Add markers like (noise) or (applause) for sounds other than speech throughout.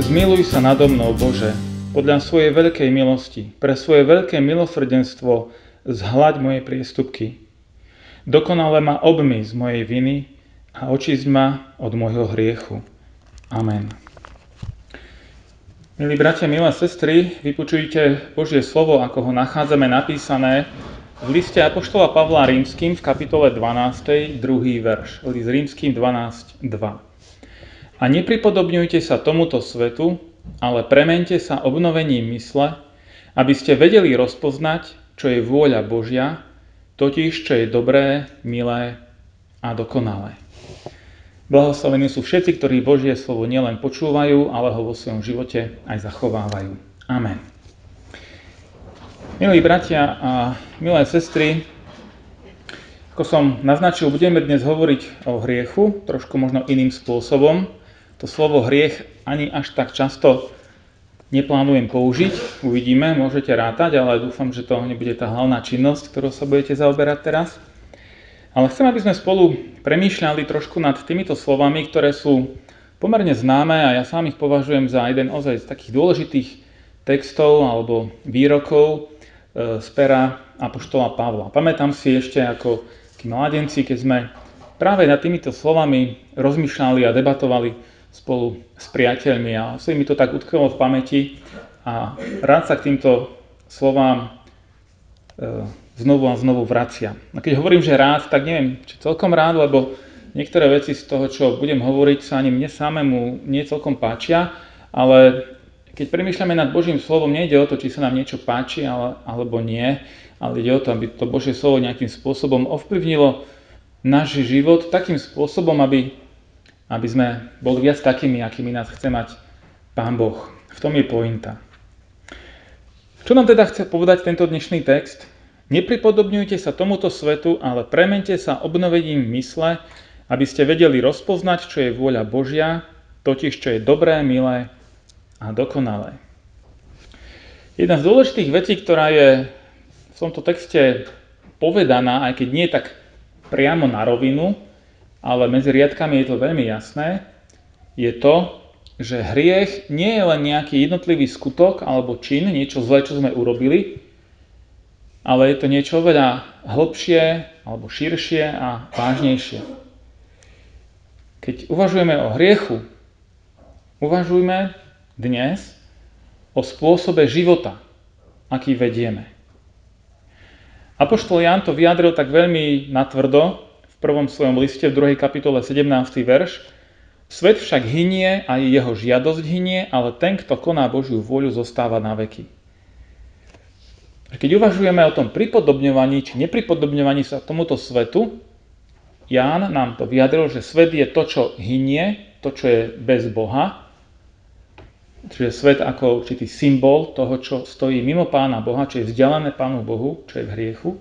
Zmiluj sa nado mnou, Bože, podľa svojej veľkej milosti, pre svoje veľké milosrdenstvo zhľaď moje priestupky. Dokonale ma obmy z mojej viny a očísť ma od môjho hriechu. Amen. Milí bratia, milé sestry, vypočujte Božie slovo, ako ho nachádzame napísané v liste Apoštola Pavla Rímským v kapitole 12, druhý verš. List Rímským 12, 2. A nepripodobňujte sa tomuto svetu, ale premente sa obnovením mysle, aby ste vedeli rozpoznať, čo je vôľa Božia, totiž čo je dobré, milé a dokonalé. Blahoslavení sú všetci, ktorí Božie slovo nielen počúvajú, ale ho vo svojom živote aj zachovávajú. Amen. Milí bratia a milé sestry, ako som naznačil, budeme dnes hovoriť o hriechu, trošku možno iným spôsobom to slovo hriech ani až tak často neplánujem použiť. Uvidíme, môžete rátať, ale dúfam, že to nebude tá hlavná činnosť, ktorou sa budete zaoberať teraz. Ale chcem, aby sme spolu premýšľali trošku nad týmito slovami, ktoré sú pomerne známe a ja sám ich považujem za jeden ozaj z takých dôležitých textov alebo výrokov e, z pera Apoštola Pavla. Pamätám si ešte ako mladenci, keď sme práve nad týmito slovami rozmýšľali a debatovali spolu s priateľmi a si mi to tak utkvelo v pamäti a rád sa k týmto slovám e, znovu a znovu vracia. A keď hovorím, že rád, tak neviem, či celkom rád, lebo niektoré veci z toho, čo budem hovoriť, sa ani mne samému nie celkom páčia, ale keď premýšľame nad Božím slovom, nejde o to, či sa nám niečo páči ale, alebo nie, ale ide o to, aby to Božie slovo nejakým spôsobom ovplyvnilo náš život takým spôsobom, aby aby sme boli viac takými, akými nás chce mať Pán Boh. V tom je pointa. Čo nám teda chce povedať tento dnešný text? Nepripodobňujte sa tomuto svetu, ale premente sa obnovením mysle, aby ste vedeli rozpoznať, čo je vôľa Božia, totiž čo je dobré, milé a dokonalé. Jedna z dôležitých vecí, ktorá je v tomto texte povedaná, aj keď nie tak priamo na rovinu, ale medzi riadkami je to veľmi jasné, je to, že hriech nie je len nejaký jednotlivý skutok alebo čin, niečo zlé, čo sme urobili, ale je to niečo oveľa hlbšie alebo širšie a vážnejšie. Keď uvažujeme o hriechu, uvažujme dnes o spôsobe života, aký vedieme. Apoštol Jan to vyjadril tak veľmi natvrdo prvom svojom liste v 2. kapitole 17. verš. Svet však hynie a jeho žiadosť hynie, ale ten, kto koná Božiu vôľu, zostáva na veky. Keď uvažujeme o tom pripodobňovaní či nepripodobňovaní sa tomuto svetu, Ján nám to vyjadril, že svet je to, čo hynie, to, čo je bez Boha, čiže svet ako určitý symbol toho, čo stojí mimo Pána Boha, čo je vzdialené Pánu Bohu, čo je v hriechu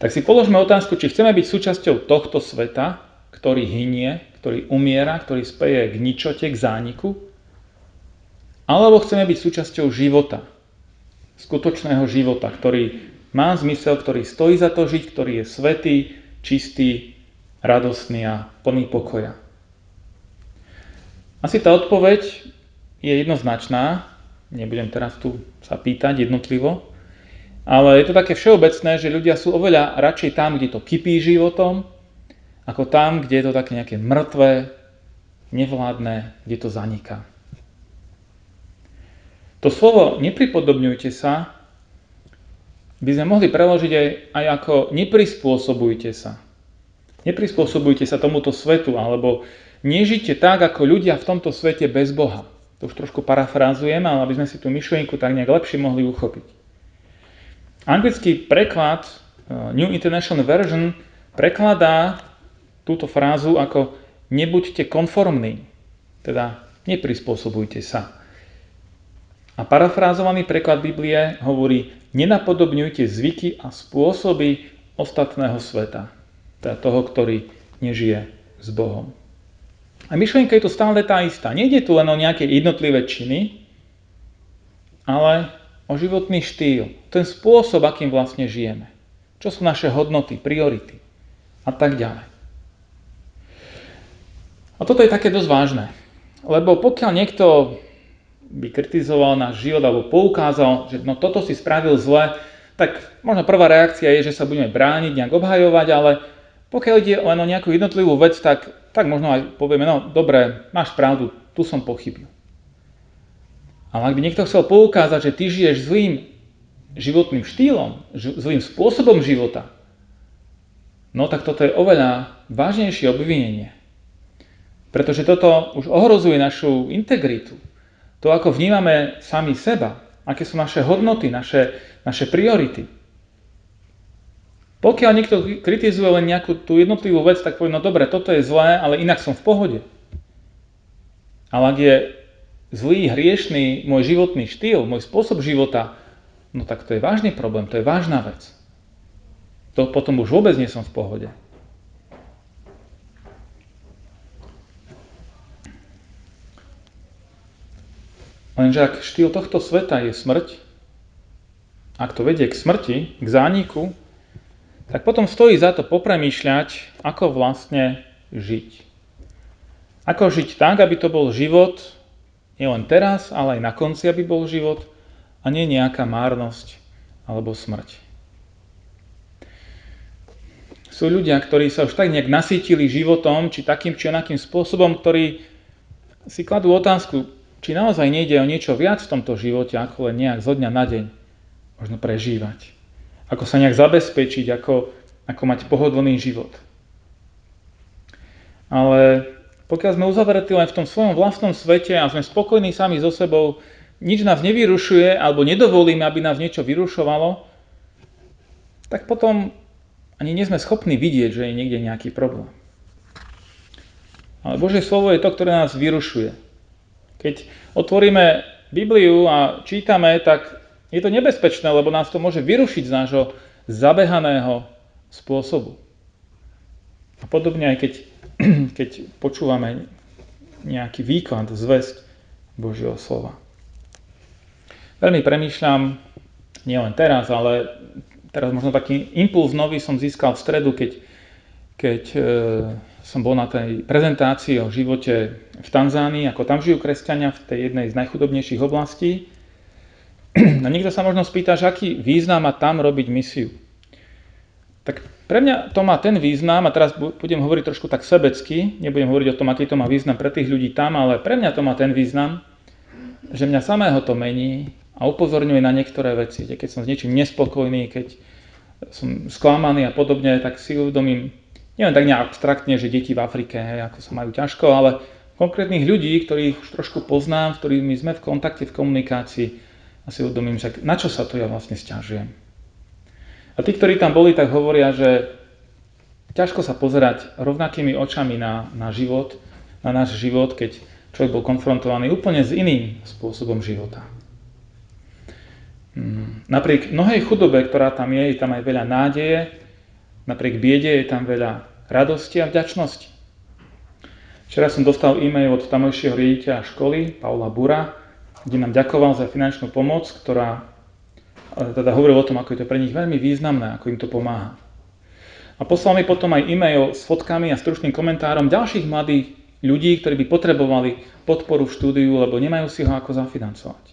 tak si položme otázku, či chceme byť súčasťou tohto sveta, ktorý hynie, ktorý umiera, ktorý speje k ničote, k zániku, alebo chceme byť súčasťou života, skutočného života, ktorý má zmysel, ktorý stojí za to žiť, ktorý je svetý, čistý, radostný a plný pokoja. Asi tá odpoveď je jednoznačná, nebudem teraz tu sa pýtať jednotlivo, ale je to také všeobecné, že ľudia sú oveľa radšej tam, kde to kypí životom, ako tam, kde je to také nejaké mŕtve, nevládne, kde to zaniká. To slovo nepripodobňujte sa by sme mohli preložiť aj, aj ako neprispôsobujte sa. Neprispôsobujte sa tomuto svetu, alebo nežite tak, ako ľudia v tomto svete bez Boha. To už trošku parafrázujem, ale aby sme si tú myšlienku tak nejak lepšie mohli uchopiť. Anglický preklad uh, New International Version prekladá túto frázu ako nebuďte konformní, teda neprispôsobujte sa. A parafrázovaný preklad Biblie hovorí, nenapodobňujte zvyky a spôsoby ostatného sveta. Teda toho, ktorý nežije s Bohom. A myšlienka je tu stále tá istá. Nejde tu len o nejaké jednotlivé činy, ale o životný štýl. Ten spôsob, akým vlastne žijeme. Čo sú naše hodnoty, priority a tak ďalej. A toto je také dosť vážne. Lebo pokiaľ niekto by kritizoval náš život alebo poukázal, že no toto si spravil zle, tak možno prvá reakcia je, že sa budeme brániť, nejak obhajovať, ale pokiaľ ide len o nejakú jednotlivú vec, tak, tak možno aj povieme, no dobre, máš pravdu, tu som pochybil. Ale ak by niekto chcel poukázať, že ty žiješ zlým životným štýlom, zlým spôsobom života, no tak toto je oveľa vážnejšie obvinenie. Pretože toto už ohrozuje našu integritu, to, ako vnímame sami seba, aké sú naše hodnoty, naše, naše priority. Pokiaľ niekto kritizuje len nejakú tú jednotlivú vec, tak povie, no dobre, toto je zlé, ale inak som v pohode. Ale ak je zlý, hriešný môj životný štýl, môj spôsob života, no tak to je vážny problém, to je vážna vec. To potom už vôbec nie som v pohode. Lenže ak štýl tohto sveta je smrť, ak to vedie k smrti, k zániku, tak potom stojí za to popremýšľať, ako vlastne žiť. Ako žiť tak, aby to bol život nielen teraz, ale aj na konci, aby bol život a nie nejaká márnosť alebo smrť. Sú ľudia, ktorí sa už tak nejak nasítili životom, či takým, či onakým spôsobom, ktorí si kladú otázku, či naozaj nejde o niečo viac v tomto živote, ako len nejak zo dňa na deň možno prežívať. Ako sa nejak zabezpečiť, ako, ako mať pohodlný život. Ale pokiaľ sme uzavretí len v tom svojom vlastnom svete a sme spokojní sami so sebou, nič nás nevyrušuje alebo nedovolíme, aby nás niečo vyrušovalo, tak potom ani nie sme schopní vidieť, že je niekde nejaký problém. Ale Božie slovo je to, ktoré nás vyrušuje. Keď otvoríme Bibliu a čítame, tak je to nebezpečné, lebo nás to môže vyrušiť z nášho zabehaného spôsobu. A podobne aj keď, (clears throat) keď počúvame nejaký výklad, zväzť Božieho slova. Veľmi premýšľam, nielen teraz, ale teraz možno taký impuls nový som získal v stredu, keď, keď e, som bol na tej prezentácii o živote v Tanzánii, ako tam žijú kresťania v tej jednej z najchudobnejších oblastí. A (clears throat) niekto sa možno spýta, že aký význam má tam robiť misiu. Tak pre mňa to má ten význam, a teraz budem hovoriť trošku tak sebecky, nebudem hovoriť o tom, aký to má význam pre tých ľudí tam, ale pre mňa to má ten význam, že mňa samého to mení a upozorňuje na niektoré veci. Keď som s niečím nespokojný, keď som sklamaný a podobne, tak si uvedomím, nielen tak nejak abstraktne, že deti v Afrike, hej, ako sa majú ťažko, ale konkrétnych ľudí, ktorých už trošku poznám, s ktorými sme v kontakte, v komunikácii a si uvedomím, že na čo sa to ja vlastne stiažujem. A tí, ktorí tam boli, tak hovoria, že ťažko sa pozerať rovnakými očami na, na život, na náš život, keď človek bol konfrontovaný úplne s iným spôsobom života. Hmm. Napriek mnohej chudobe, ktorá tam je, je tam aj veľa nádeje, napriek biede je tam veľa radosti a vďačnosti. Včera som dostal e-mail od tamojšieho riaditeľa školy, Paula Bura, kde nám ďakoval za finančnú pomoc, ktorá teda hovoril o tom, ako je to pre nich veľmi významné, ako im to pomáha. A poslal mi potom aj e-mail s fotkami a stručným komentárom ďalších mladých ľudí, ktorí by potrebovali podporu v štúdiu, lebo nemajú si ho ako zafinancovať.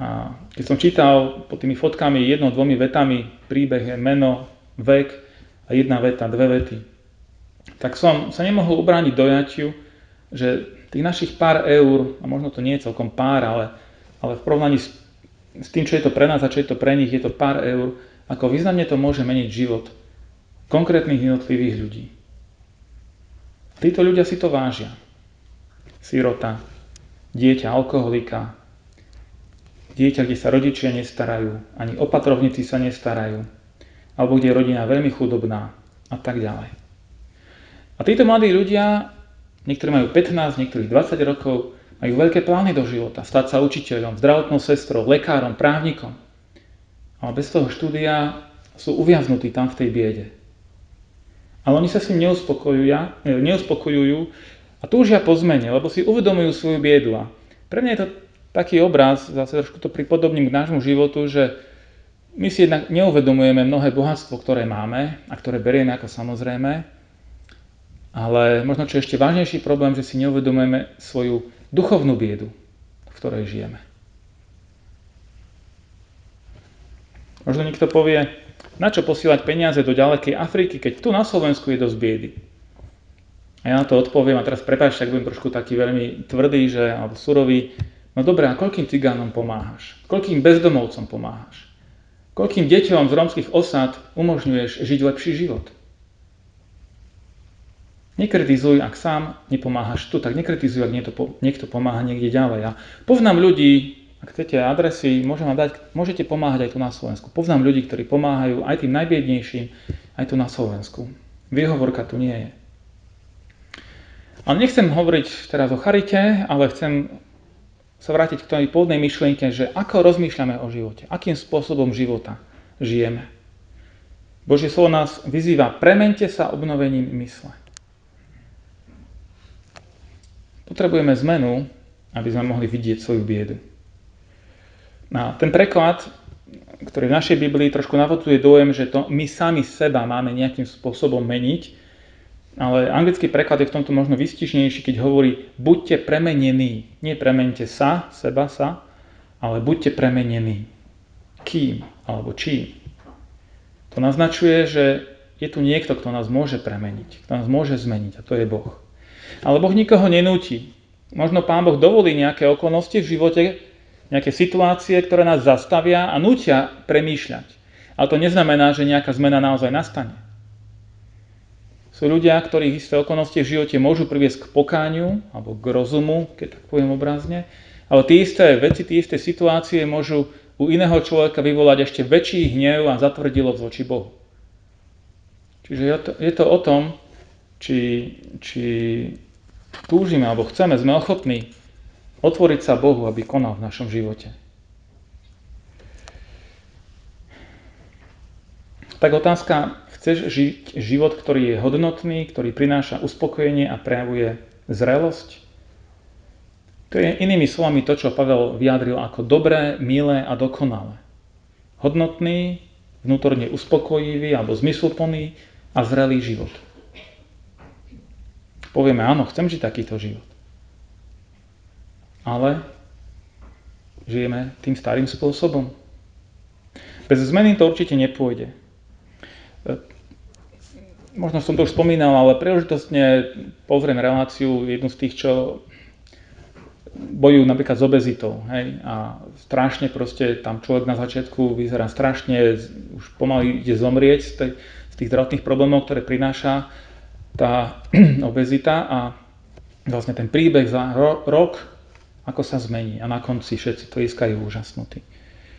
A keď som čítal pod tými fotkami jednou, dvomi vetami príbeh, meno, vek, a jedna veta, dve vety. Tak som sa nemohol ubrániť dojatiu, že tých našich pár eur, a možno to nie je celkom pár, ale, ale v porovnaní s, s tým, čo je to pre nás a čo je to pre nich, je to pár eur, ako významne to môže meniť život konkrétnych jednotlivých ľudí. Títo ľudia si to vážia. Sirota, dieťa alkoholika, dieťa, kde sa rodičia nestarajú, ani opatrovníci sa nestarajú, alebo kde je rodina veľmi chudobná a tak ďalej. A títo mladí ľudia, niektorí majú 15, niektorí 20 rokov, Majú veľké plány do života, stať sa učiteľom, zdravotnou sestrou, lekárom, právnikom. Ale bez toho štúdia sú uviaznutí tam v tej biede. Ale oni sa s tým neuspokojujú a túžia po zmene, lebo si uvedomujú svoju biedu. A pre mňa je to taký obraz, zase trošku to pripodobním k nášmu životu, že my si jednak neuvedomujeme mnohé bohatstvo, ktoré máme a ktoré berieme ako samozrejme, ale možno čo ešte vážnejší problém, že si neuvedomujeme svoju duchovnú biedu, v ktorej žijeme. Možno niekto povie, na čo posílať peniaze do ďalekej Afriky, keď tu na Slovensku je dosť biedy. A ja na to odpoviem, a teraz prepáčte, ak budem trošku taký veľmi tvrdý, že, alebo surový, no dobré, a koľkým cigánom pomáhaš? Koľkým bezdomovcom pomáhaš? Koľkým deťom z rómskych osad umožňuješ žiť lepší život? Nekritizuj, ak sám nepomáhaš tu, tak nekritizuj, ak niekto, pomáha niekde ďalej. Ja poznám ľudí, ak chcete adresy, môžem vám dať, môžete pomáhať aj tu na Slovensku. Poznám ľudí, ktorí pomáhajú aj tým najbiednejším, aj tu na Slovensku. Výhovorka tu nie je. Ale nechcem hovoriť teraz o charite, ale chcem sa vrátiť k tej pôvodnej myšlienke, že ako rozmýšľame o živote, akým spôsobom života žijeme. Božie slovo nás vyzýva, premente sa obnovením mysle. Potrebujeme zmenu, aby sme mohli vidieť svoju biedu. A ten preklad, ktorý v našej Biblii trošku navodzuje dojem, že to my sami seba máme nejakým spôsobom meniť, ale anglický preklad je v tomto možno vystižnejší, keď hovorí buďte premenení. Nie premente sa, seba sa, ale buďte premenení. Kým alebo čím. To naznačuje, že je tu niekto, kto nás môže premeniť, kto nás môže zmeniť a to je Boh. Ale Boh nikoho nenúti. Možno Pán Boh dovolí nejaké okolnosti v živote, nejaké situácie, ktoré nás zastavia a nútia premýšľať. Ale to neznamená, že nejaká zmena naozaj nastane. Sú ľudia, ktorých isté okolnosti v živote môžu priviesť k pokániu alebo k rozumu, keď tak poviem obrazne, ale tie isté veci, tie isté situácie môžu u iného človeka vyvolať ešte väčší hnev a zatvrdilosť voči Bohu. Čiže je to, je to o tom, či, či túžime alebo chceme, sme ochotní otvoriť sa Bohu, aby konal v našom živote. Tak otázka, Chceš žiť život, ktorý je hodnotný, ktorý prináša uspokojenie a prejavuje zrelosť? To je inými slovami to, čo Pavel vyjadril ako dobré, milé a dokonalé. Hodnotný, vnútorne uspokojivý alebo zmysluplný a zrelý život. Povieme, áno, chcem žiť takýto život. Ale žijeme tým starým spôsobom. Bez zmeny to určite nepôjde možno som to už spomínal, ale príležitostne pozriem reláciu, jednu z tých, čo bojujú napríklad s obezitou. Hej? A strašne proste tam človek na začiatku vyzerá strašne, už pomaly ide zomrieť z, tej, z tých zdravotných problémov, ktoré prináša tá (clears throat) obezita a vlastne ten príbeh za ro- rok, ako sa zmení a na konci všetci to iskajú úžasnutí.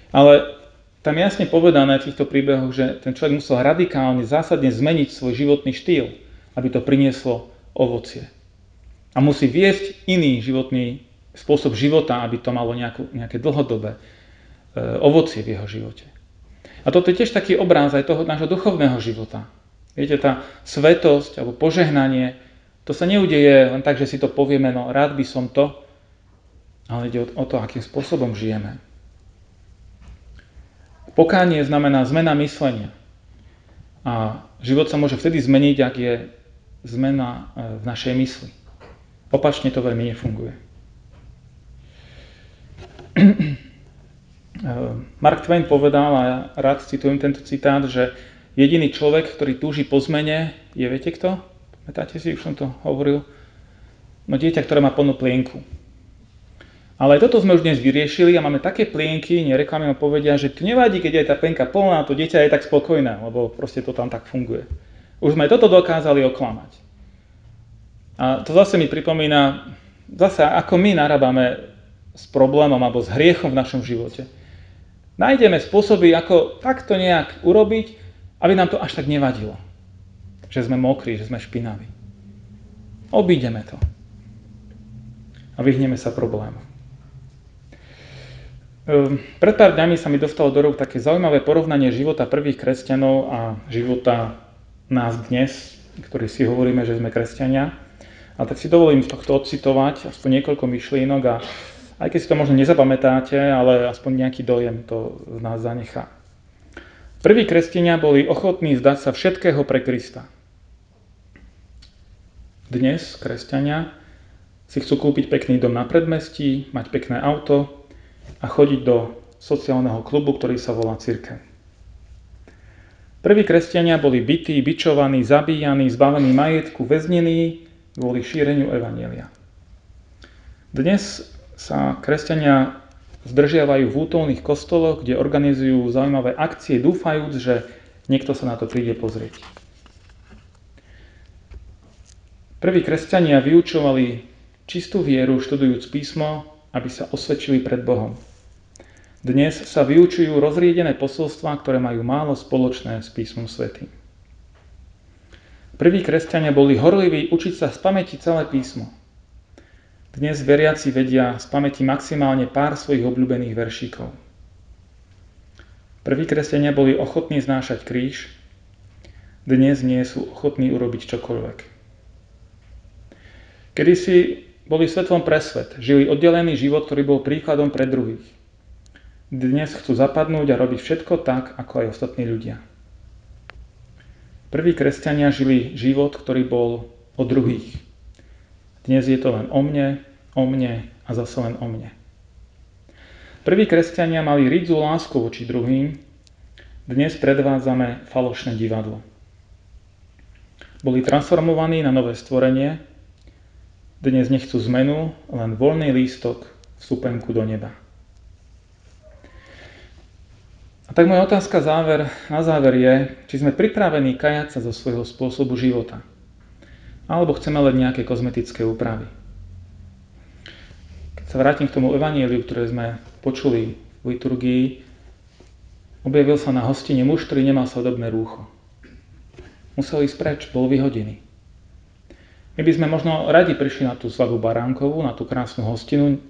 Ale tam jasne povedané v týchto príbehoch, že ten človek musel radikálne, zásadne zmeniť svoj životný štýl, aby to prinieslo ovocie. A musí viesť iný životný spôsob života, aby to malo nejakú, nejaké dlhodobé e, ovocie v jeho živote. A toto je tiež taký obráz aj toho nášho duchovného života. Viete, tá svetosť alebo požehnanie, to sa neudeje len tak, že si to povieme, no rád by som to, ale ide o to, akým spôsobom žijeme. Pokánie znamená zmena myslenia. A život sa môže vtedy zmeniť, ak je zmena e, v našej mysli. Opačne to veľmi nefunguje. (clears throat) E, Mark Twain povedal, a ja rád citujem tento citát, že jediný človek, ktorý túži po zmene, je, viete kto? Pamätáte si, už som to hovoril? No dieťa, ktoré má plnú plienku. Ale toto sme už dnes vyriešili a máme také plienky, nereklamy povedia, že tu nevadí, keď je tá plienka plná, to dieťa je tak spokojné, lebo proste to tam tak funguje. Už sme toto dokázali oklamať. A to zase mi pripomína, zase ako my narábame s problémom alebo s hriechom v našom živote. Nájdeme spôsoby, ako takto nejak urobiť, aby nám to až tak nevadilo. Že sme mokrí, že sme špinaví. Obídeme to. a vyhneme sa problémom. Ehm, pred pár dňami sa mi dostalo do rúk také zaujímavé porovnanie života prvých kresťanov a života nás dnes, ktorí si hovoríme, že sme kresťania. A tak si dovolím z tohto odcitovať aspoň niekoľko myšlienok a aj keď si to možno nezapamätáte, ale aspoň nejaký dojem to z nás zanechá. Prví kresťania boli ochotní zdať sa všetkého pre Krista. Dnes kresťania si chcú kúpiť pekný dom na predmestí, mať pekné auto, a chodiť do sociálneho klubu, ktorý sa volá církev. Prví kresťania boli bytí, bičovaní, zabíjaní, zbavení majetku, väznení kvôli šíreniu evanielia. Dnes sa kresťania zdržiavajú v útolných kostoloch, kde organizujú zaujímavé akcie, dúfajúc, že niekto sa na to príde pozrieť. Prví kresťania vyučovali čistú vieru, študujúc písmo, aby sa osvedčili pred Bohom. Dnes sa vyučujú rozriedené posolstvá, ktoré majú málo spoločné s písmom svätým. Prví kresťania boli horliví učiť sa z pamäti celé písmo. Dnes veriaci vedia z pamäti maximálne pár svojich obľúbených veršíkov. Prví kresťania boli ochotní znášať kríž, dnes nie sú ochotní urobiť čokoľvek. Kedy si boli svetlom pre svet, žili oddelený život, ktorý bol príkladom pre druhých. Dnes chcú zapadnúť a robiť všetko tak, ako aj ostatní ľudia. Prví kresťania žili život, ktorý bol o druhých. Dnes je to len o mne, o mne a zase len o mne. Prví kresťania mali rídzu lásku voči druhým, dnes predvádzame falošné divadlo. Boli transformovaní na nové stvorenie, dnes nechcú zmenu, len voľný lístok v stupenku do neba. A tak moja otázka záver, na záver je, či sme pripravení kajať sa zo svojho spôsobu života. Alebo chceme len nejaké kozmetické úpravy. Keď sa vrátim k tomu evanieliu, ktoré sme počuli v liturgii, objavil sa na hostine muž, ktorý nemal svadobné rúcho. Musel ísť preč, bol vyhodený. My by sme možno radi prišli na tú svadbu Baránkovú, na tú krásnu hostinu,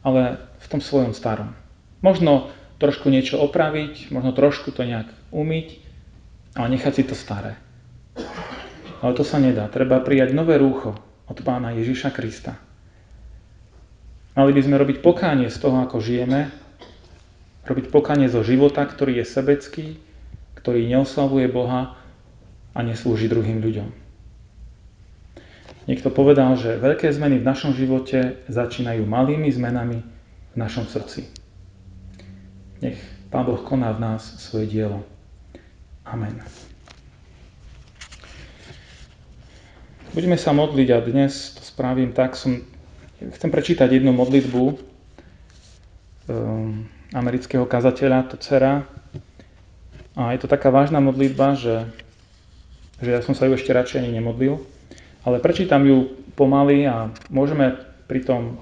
ale v tom svojom starom. Možno trošku niečo opraviť, možno trošku to nejak umyť, ale nechať si to staré. Ale to sa nedá. Treba prijať nové rúcho od pána Ježiša Krista. Mali by sme robiť pokánie z toho, ako žijeme, robiť pokánie zo života, ktorý je sebecký, ktorý neoslavuje Boha a neslúži druhým ľuďom. Niekto povedal, že veľké zmeny v našom živote začínajú malými zmenami v našom srdci. Nech Pán Boh koná v nás svoje dielo. Amen. Budeme sa modliť a dnes to spravím tak. Som, chcem prečítať jednu modlitbu um, amerického kazateľa, to dcera. A je to taká vážna modlitba, že, že ja som sa ju ešte radšej ani nemodlil. Ale prečítam ju pomaly a môžeme pritom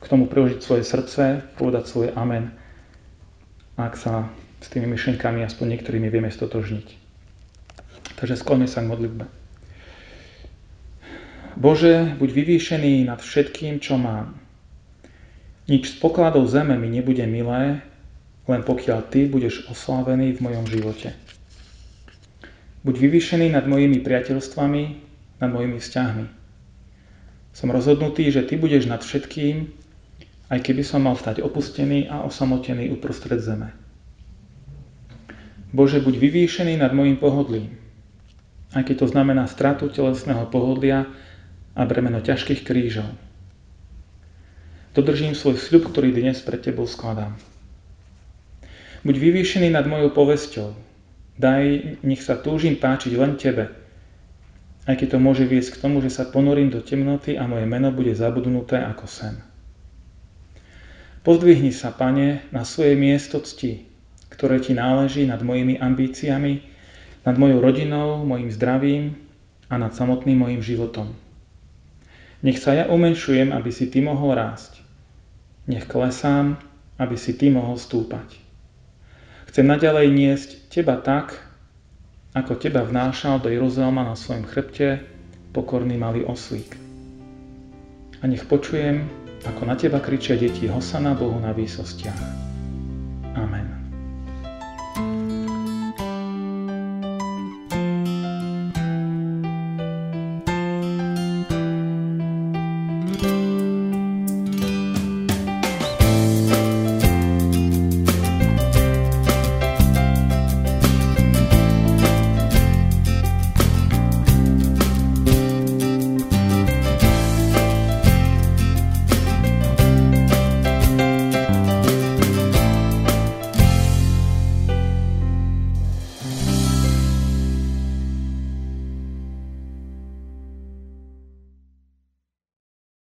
k tomu priložiť svoje srdce, povedať svoje amen ak sa s tými myšlienkami aspoň niektorými vieme stotožniť. Takže skloňme sa k modlitbe. Bože, buď vyvýšený nad všetkým, čo mám. Nič z pokladov zeme mi nebude milé, len pokiaľ Ty budeš oslávený v mojom živote. Buď vyvýšený nad mojimi priateľstvami, nad mojimi vzťahmi. Som rozhodnutý, že Ty budeš nad všetkým aj keby som mal stať opustený a osamotený uprostred zeme. Bože, buď vyvýšený nad mojim pohodlím, aj keď to znamená stratu telesného pohodlia a bremeno ťažkých krížov. Dodržím svoj sľub, ktorý dnes pre Tebou skladám. Buď vyvýšený nad mojou povesťou. Daj, nech sa túžim páčiť len Tebe, aj keď to môže viesť k tomu, že sa ponorím do temnoty a moje meno bude zabudnuté ako sen. Pozdvihni sa, Pane, na svoje miesto cti, ktoré Ti náleží nad mojimi ambíciami, nad mojou rodinou, mojim zdravím a nad samotným mojim životom. Nech sa ja umenšujem, aby si Ty mohol rásť. Nech klesám, aby si Ty mohol stúpať. Chcem naďalej niesť Teba tak, ako Teba vnášal do Jeruzalema na svojom chrbte pokorný malý oslík. a nech počujem, ako na teba kričia deti Hosana Bohu na výsostiach. Amen.